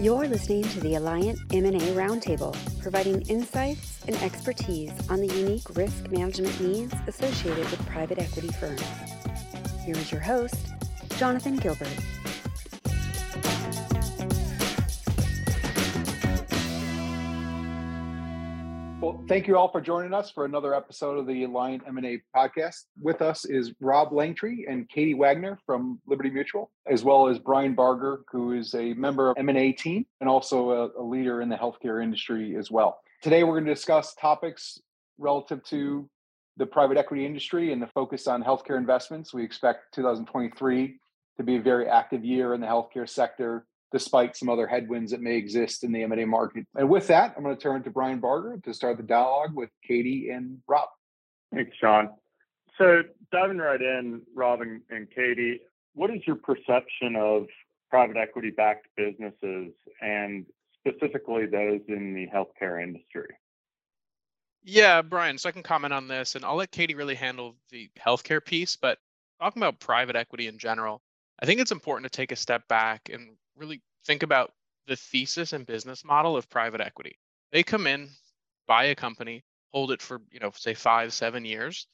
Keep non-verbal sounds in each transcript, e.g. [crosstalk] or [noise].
You're listening to the Alliant M&A Roundtable, providing insights and expertise on the unique risk management needs associated with private equity firms. Here is your host, Jonathan Gilbert. Thank you all for joining us for another episode of the Alliant M&A podcast. With us is Rob Langtree and Katie Wagner from Liberty Mutual, as well as Brian Barger, who is a member of M&A team and also a, a leader in the healthcare industry as well. Today, we're going to discuss topics relative to the private equity industry and the focus on healthcare investments. We expect 2023 to be a very active year in the healthcare sector despite some other headwinds that may exist in the M&A market. And with that, I'm going to turn to Brian Barger to start the dialogue with Katie and Rob. Thanks, Sean. So diving right in, Rob and, and Katie, what is your perception of private equity backed businesses and specifically those in the healthcare industry? Yeah, Brian, so I can comment on this and I'll let Katie really handle the healthcare piece, but talking about private equity in general, I think it's important to take a step back and really think about the thesis and business model of private equity. They come in, buy a company, hold it for, you know, say five, seven years,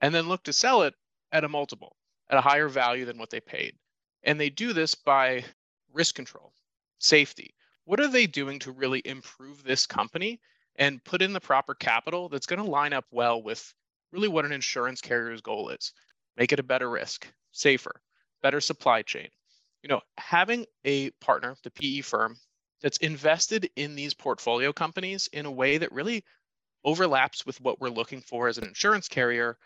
and then look to sell it at a multiple, at a higher value than what they paid. And they do this by risk control, safety. What are they doing to really improve this company and put in the proper capital that's going to line up well with really what an insurance carrier's goal is? Make it a better risk, safer, better supply chain, you know, having a partner, the PE firm, that's invested in these portfolio companies in a way that really overlaps with what we're looking for as an insurance carrier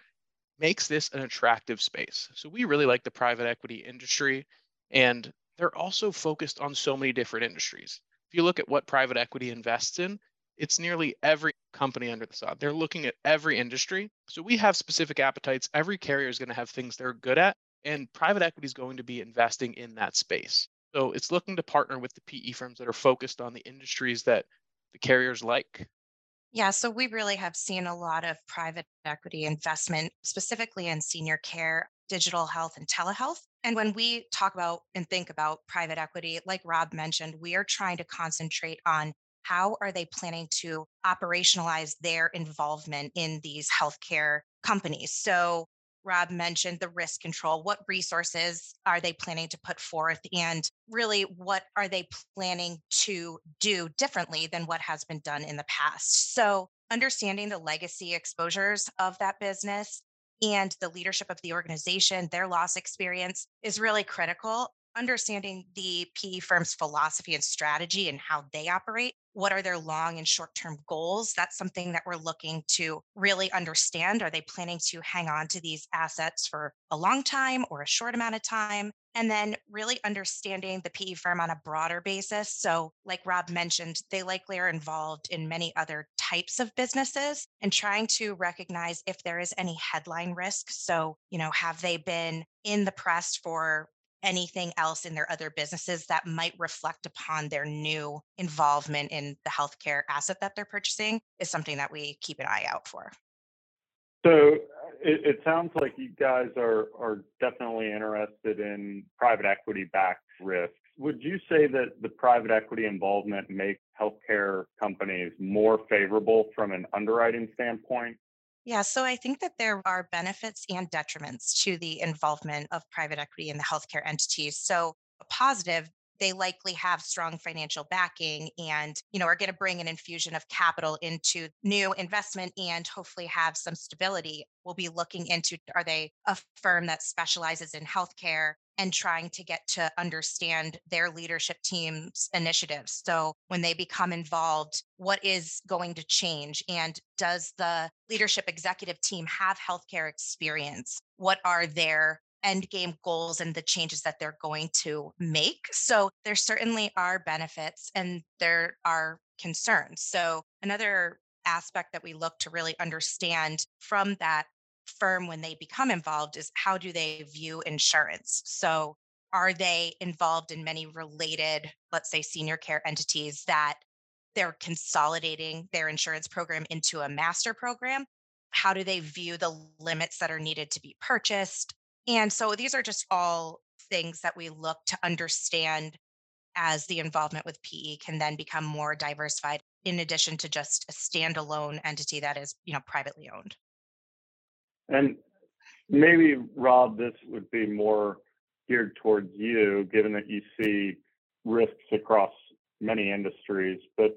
makes this an attractive space. So we really like the private equity industry and they're also focused on so many different industries. If you look at what private equity invests in, it's nearly every company under the sun. They're looking at every industry. So we have specific appetites. Every carrier is going to have things they're good at and private equity is going to be investing in that space. So it's looking to partner with the PE firms that are focused on the industries that the carriers like. Yeah, so we really have seen a lot of private equity investment, specifically in senior care, digital health, and telehealth. And when we talk about and think about private equity, like Rob mentioned, we are trying to concentrate on how are they planning to operationalize their involvement in these healthcare companies. So Rob mentioned the risk control. What resources are they planning to put forth? And really, what are they planning to do differently than what has been done in the past? So, understanding the legacy exposures of that business and the leadership of the organization, their loss experience is really critical understanding the PE firm's philosophy and strategy and how they operate. What are their long and short term goals? That's something that we're looking to really understand. Are they planning to hang on to these assets for a long time or a short amount of time? And then really understanding the PE firm on a broader basis. So, like Rob mentioned, they likely are involved in many other types of businesses and trying to recognize if there is any headline risk. So, you know, have they been in the press for anything else in their other businesses that might reflect upon their new involvement in the healthcare asset that they're purchasing is something that we keep an eye out for. So uh, it, it sounds like you guys are are definitely interested in private equity backed risks. Would you say that the private equity involvement makes healthcare companies more favorable from an underwriting standpoint yeah, so I think that there are benefits and detriments to the involvement of private equity in the healthcare entities. So, a positive, they likely have strong financial backing and you know are going to bring an infusion of capital into new investment and hopefully have some stability we'll be looking into are they a firm that specializes in healthcare and trying to get to understand their leadership team's initiatives. So when they become involved, what is going to change? And does the leadership executive team have healthcare experience? What are their end game goals and the changes that they're going to make? So there certainly are benefits and there are concerns. So another aspect that we look to really understand from that firm when they become involved is how do they view insurance? So, are they involved in many related, let's say, senior care entities that they're consolidating their insurance program into a master program? How do they view the limits that are needed to be purchased? And so these are just all things that we look to understand as the involvement with PE can then become more diversified in addition to just a standalone entity that is, you know, privately owned. And maybe Rob, this would be more geared towards you, given that you see risks across many industries. But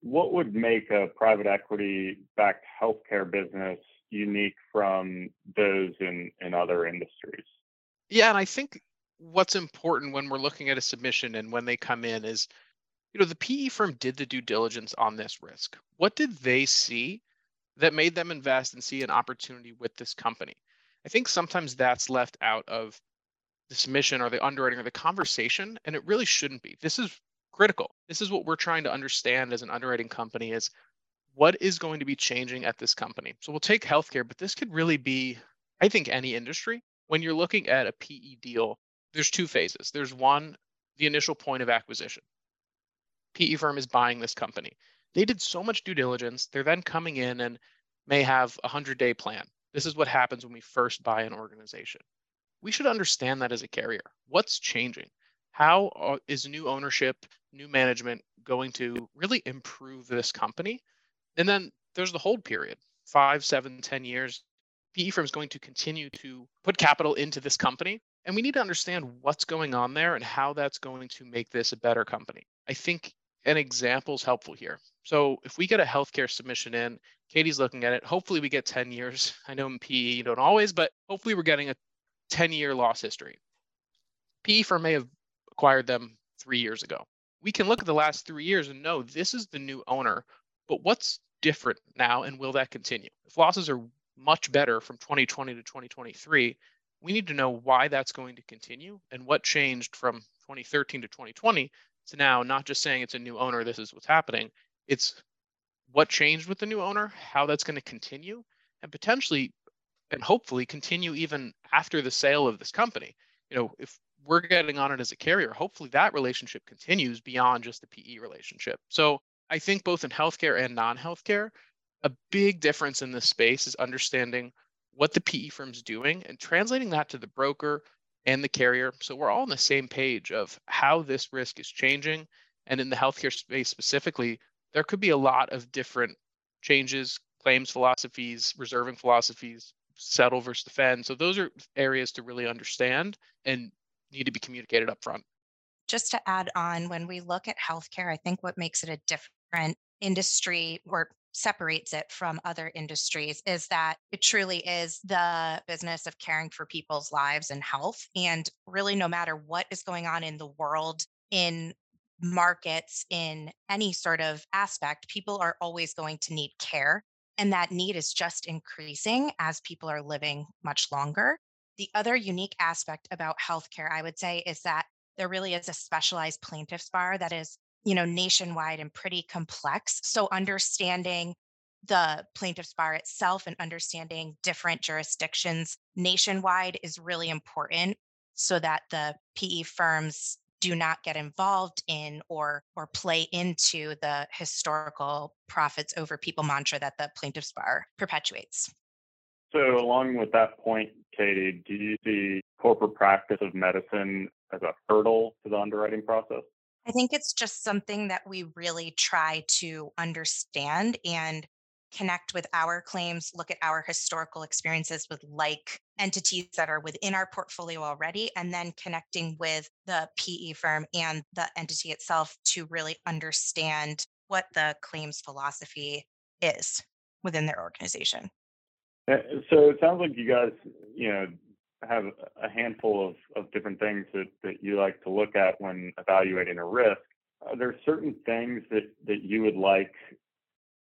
what would make a private equity backed healthcare business unique from those in, in other industries? Yeah, and I think what's important when we're looking at a submission and when they come in is you know the PE firm did the due diligence on this risk. What did they see that made them invest and see an opportunity with this company? I think sometimes that's left out of the submission or the underwriting or the conversation and it really shouldn't be. This is critical. This is what we're trying to understand as an underwriting company is what is going to be changing at this company. So we'll take healthcare, but this could really be I think any industry. When you're looking at a PE deal, there's two phases. There's one, the initial point of acquisition. PE firm is buying this company. They did so much due diligence. They're then coming in and may have a 100 day plan. This is what happens when we first buy an organization. We should understand that as a carrier. What's changing? How uh, is new ownership, new management going to really improve this company? And then there's the hold period five, seven, ten years. PE firm is going to continue to put capital into this company and we need to understand what's going on there and how that's going to make this a better company. I think an example is helpful here. So if we get a healthcare submission in, Katie's looking at it. Hopefully we get 10 years. [laughs] I know in PE you don't always, but hopefully we're getting a 10 year loss history. PE firm may have acquired them three years ago. We can look at the last three years and know this is the new owner, but what's different now and will that continue? If losses are much better from 2020 to 2023, we need to know why that's going to continue and what changed from 2013 to 2020 to now not just saying it's a new owner this is what's happening. It's what changed with the new owner how that's going to continue and potentially and hopefully continue even after the sale of this company. You know if we're getting on it as a carrier hopefully that relationship continues beyond just the pe relationship. So i think both in healthcare and non-healthcare a big difference in this space is understanding what the PE firm's doing and translating that to the broker and the carrier. So we're all on the same page of how this risk is changing. And in the healthcare space specifically, there could be a lot of different changes, claims philosophies, reserving philosophies, settle versus defend. So those are areas to really understand and need to be communicated up front. Just to add on, when we look at healthcare, I think what makes it a different industry or separates it from other industries is that it truly is the business of caring for people's lives and health. And really, no matter what is going on in the world, in markets, in any sort of aspect, people are always going to need care. And that need is just increasing as people are living much longer. The other unique aspect about healthcare, I would say, is that there really is a specialized plaintiffs bar that is you know, nationwide and pretty complex. So understanding the plaintiff's bar itself and understanding different jurisdictions nationwide is really important so that the PE firms do not get involved in or or play into the historical profits over people mantra that the plaintiff's bar perpetuates. So along with that point, Katie, do you see corporate practice of medicine as a hurdle to the underwriting process? I think it's just something that we really try to understand and connect with our claims, look at our historical experiences with like entities that are within our portfolio already, and then connecting with the PE firm and the entity itself to really understand what the claims philosophy is within their organization. Eh, so it sounds like you guys, you know, have a handful of, of different things that, that you like to look at when evaluating a risk. Are there certain things that, that you would like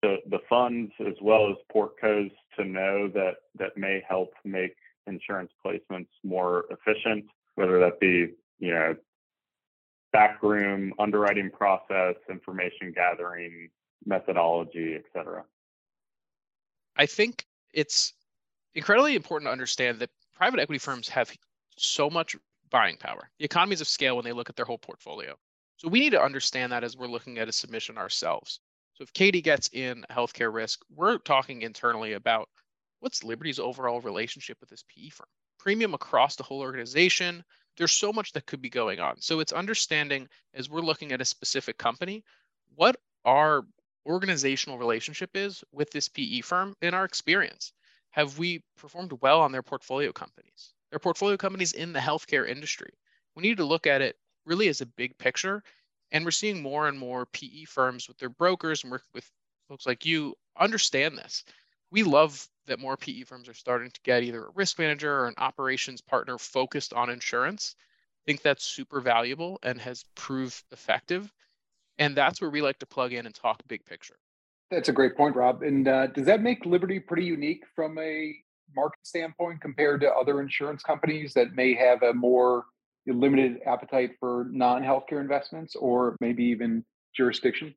the, the funds as well as portcos to know that, that may help make insurance placements more efficient, whether that be, you know, backroom underwriting process, information gathering, methodology, et cetera? I think it's incredibly important to understand that private equity firms have so much buying power, the economies of scale when they look at their whole portfolio. So we need to understand that as we're looking at a submission ourselves. So if Katie gets in healthcare risk, we're talking internally about what's Liberty's overall relationship with this PE firm. premium across the whole organization. There's so much that could be going on. So it's understanding as we're looking at a specific company, what our organizational relationship is with this PE firm in our experience. Have we performed well on their portfolio companies? Their portfolio companies in the healthcare industry. We need to look at it really as a big picture. And we're seeing more and more PE firms with their brokers and working with folks like you understand this. We love that more PE firms are starting to get either a risk manager or an operations partner focused on insurance. I think that's super valuable and has proved effective. And that's where we like to plug in and talk big picture. That's a great point, Rob. And uh, does that make Liberty pretty unique from a market standpoint compared to other insurance companies that may have a more limited appetite for non-healthcare investments or maybe even jurisdiction?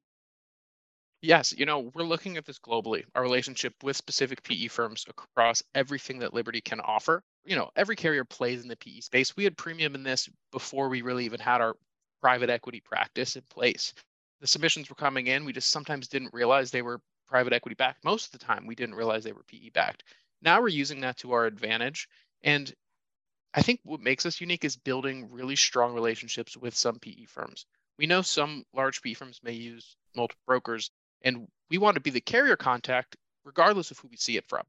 Yes, you know, we're looking at this globally, our relationship with specific PE firms across everything that Liberty can offer. You know, every carrier plays in the PE space. We had premium in this before we really even had our private equity practice in place. The submissions were coming in. We just sometimes didn't realize they were private equity backed. Most of the time, we didn't realize they were PE backed. Now we're using that to our advantage. And I think what makes us unique is building really strong relationships with some PE firms. We know some large PE firms may use multiple brokers, and we want to be the carrier contact regardless of who we see it from.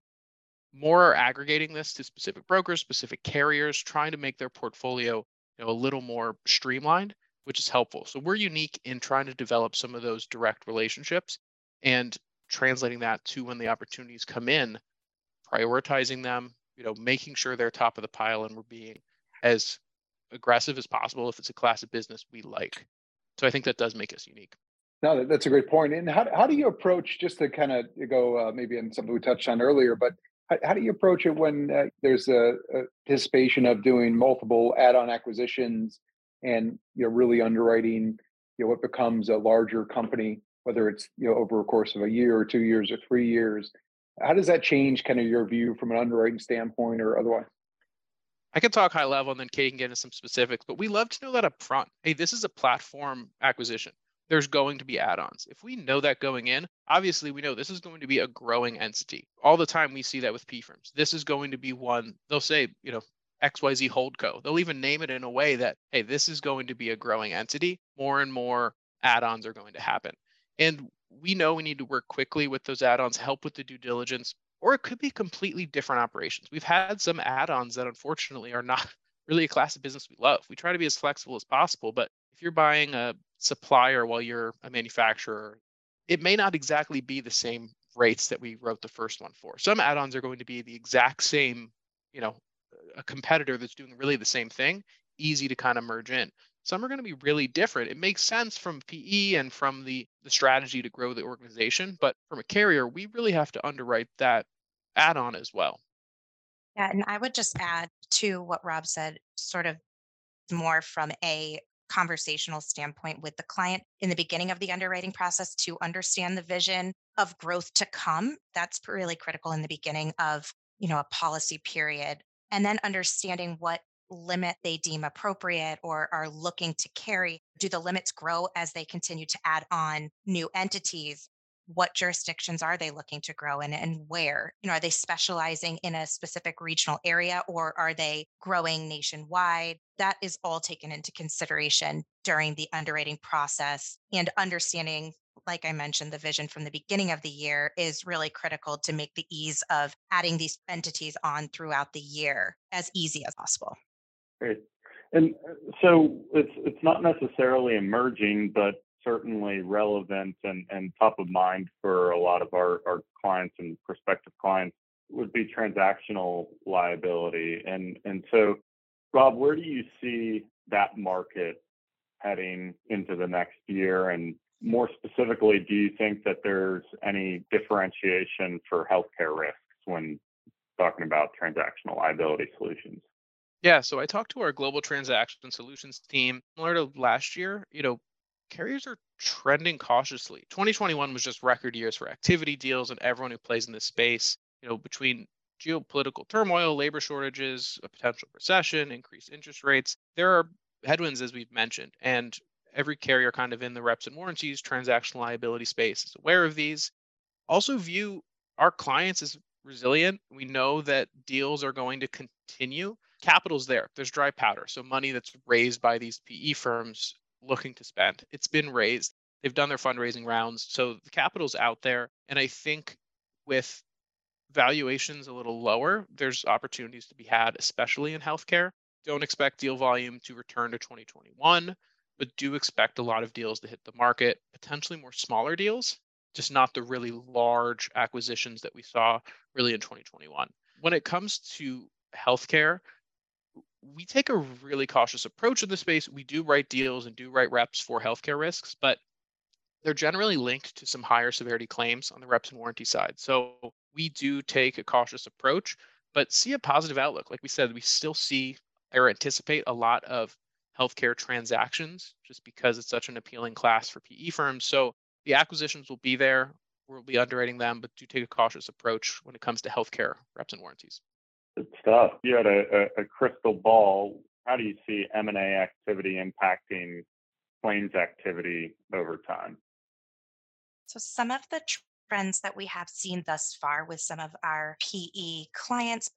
More are aggregating this to specific brokers, specific carriers, trying to make their portfolio you know, a little more streamlined, which is helpful. So we're unique in trying to develop some of those direct relationships and translating that to when the opportunities come in, prioritizing them, you know, making sure they're top of the pile and we're being as aggressive as possible if it's a class of business we like. So I think that does make us unique. No, that's a great point. And how, how do you approach, just to kind of go uh, maybe in something we touched on earlier, but how, how do you approach it when uh, there's a, a, anticipation of doing multiple add-on acquisitions and you know really underwriting you know what becomes a larger company, whether it's you know over a course of a year or two years or three years? How does that change kind of your view from an underwriting standpoint or otherwise? I can talk high level and then Kate can get into some specifics, but we love to know that up front. Hey, this is a platform acquisition. There's going to be add ons. If we know that going in, obviously we know this is going to be a growing entity. All the time we see that with PE firms. This is going to be one, they'll say, you know, XYZ Holdco. They'll even name it in a way that, hey, this is going to be a growing entity. More and more add ons are going to happen. And we know we need to work quickly with those add-ons, help with the due diligence, or it could be completely different operations. We've had some add-ons that unfortunately are not [laughs] really a class of business we love. We try to be as flexible as possible, but if you're buying a supplier while you're a manufacturer, it may not exactly be the same rates that we wrote the first one for. Some add-ons are going to be the exact same, you know, a competitor that's doing really the same thing, easy to kind of merge in some are going to be really different. It makes sense from PE and from the, the strategy to grow the organization, but from a carrier, we really have to underwrite that add on as well. Yeah, and I would just add to what Rob said, sort of more from a conversational standpoint with the client in the beginning of the underwriting process to understand the vision of growth to come. That's really critical in the beginning of, you know, a policy period. And then understanding what limit they deem appropriate or are looking to carry? Do the limits grow as they continue to add on new entities? What jurisdictions are they looking to grow in and where? You know, are they specializing in a specific regional area or are they growing nationwide? That is all taken into consideration during the underwriting process and understanding like I mentioned, the vision from the beginning of the year is really critical to make the ease of adding these entities on throughout the year as easy as possible. Great. And uh, so it's it's not necessarily emerging, but certainly relevant and, and top of mind for a lot of our, our clients and prospective clients would be transactional liability. And and so Rob, where do you see that market heading into the next year? And more specifically, do you think that there's any differentiation for healthcare risks when talking about transactional liability solutions? Yeah, so I talked to our global transaction solutions team. Similar to last year, you know, carriers are trending cautiously. 2021 was just record years for activity deals and everyone who plays in this space. You know, between geopolitical turmoil, labor shortages, a potential recession, increased interest rates, there are headwinds as we've mentioned. And every carrier kind of in the reps and warranties, transactional liability space is aware of these. Also view our clients as resilient. We know that deals are going to continue, capital's there. There's dry powder. So money that's raised by these PE firms looking to spend. It's been raised. They've done their fundraising rounds. So the capital's out there. And I think with valuations a little lower, there's opportunities to be had, especially in healthcare. Don't expect deal volume to return to 2021, but do expect a lot of deals to hit the market, potentially more smaller deals, just not the really large acquisitions that we saw really in 2021. When it comes to healthcare, we take a really cautious approach in the space. We do write deals and do write reps for healthcare risks, but they're generally linked to some higher severity claims on the reps and warranty side. So we do take a cautious approach, but see a positive outlook. Like we said, we still see or anticipate a lot of healthcare transactions just because it's such an appealing class for PE firms. So the acquisitions will be there. We'll be underwriting them, but do take a cautious approach when it comes to healthcare reps and warranties. Good stuff. You had a, a, a crystal ball. How do you see M&A activity impacting claims activity over time? So some of the trends that we have seen thus far with some of our PE clients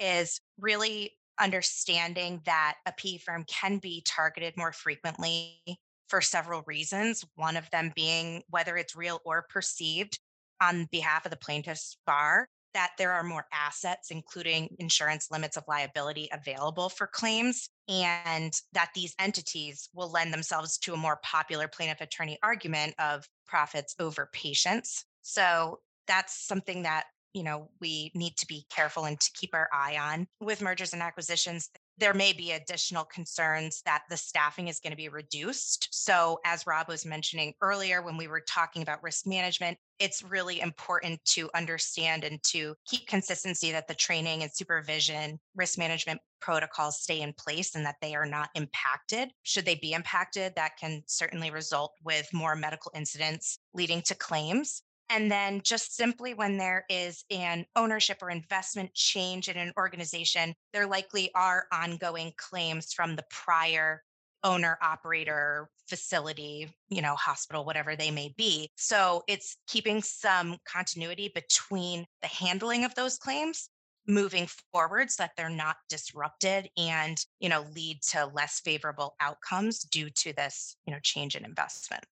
is really understanding that a PE firm can be targeted more frequently for several reasons. One of them being whether it's real or perceived on behalf of the plaintiff's bar, that there are more assets, including insurance limits of liability available for claims, and that these entities will lend themselves to a more popular plaintiff attorney argument of profits over patients. So that's something that you know we need to be careful and to keep our eye on with mergers and acquisitions there may be additional concerns that the staffing is going to be reduced. So, as Rob was mentioning earlier, when we were talking about risk management, it's really important to understand and to keep consistency that the training and supervision risk management protocols stay in place and that they are not impacted. Should they be impacted, that can certainly result with more medical incidents leading to claims. And then just simply when there is an ownership or investment change in an organization, there likely are ongoing claims from the prior owner operator facility, you know, hospital, whatever they may be. So it's keeping some continuity between the handling of those claims moving forward so that they're not disrupted and, you know, lead to less favorable outcomes due to this, you know, change in investment.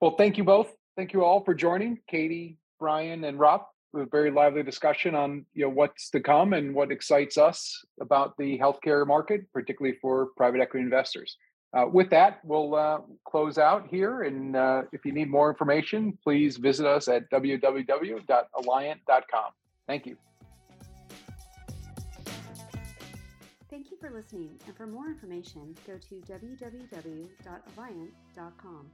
Well, thank you both thank you all for joining, Katie, Brian, and Rob. A very lively discussion on you know what's to come and what excites us about the healthcare market, particularly for private equity investors. Uh, with that, we'll uh, close out here. And uh, if you need more information, please visit us at www.alliant.com. Thank you. Thank you for listening. And for more information, go to www.alliant.com.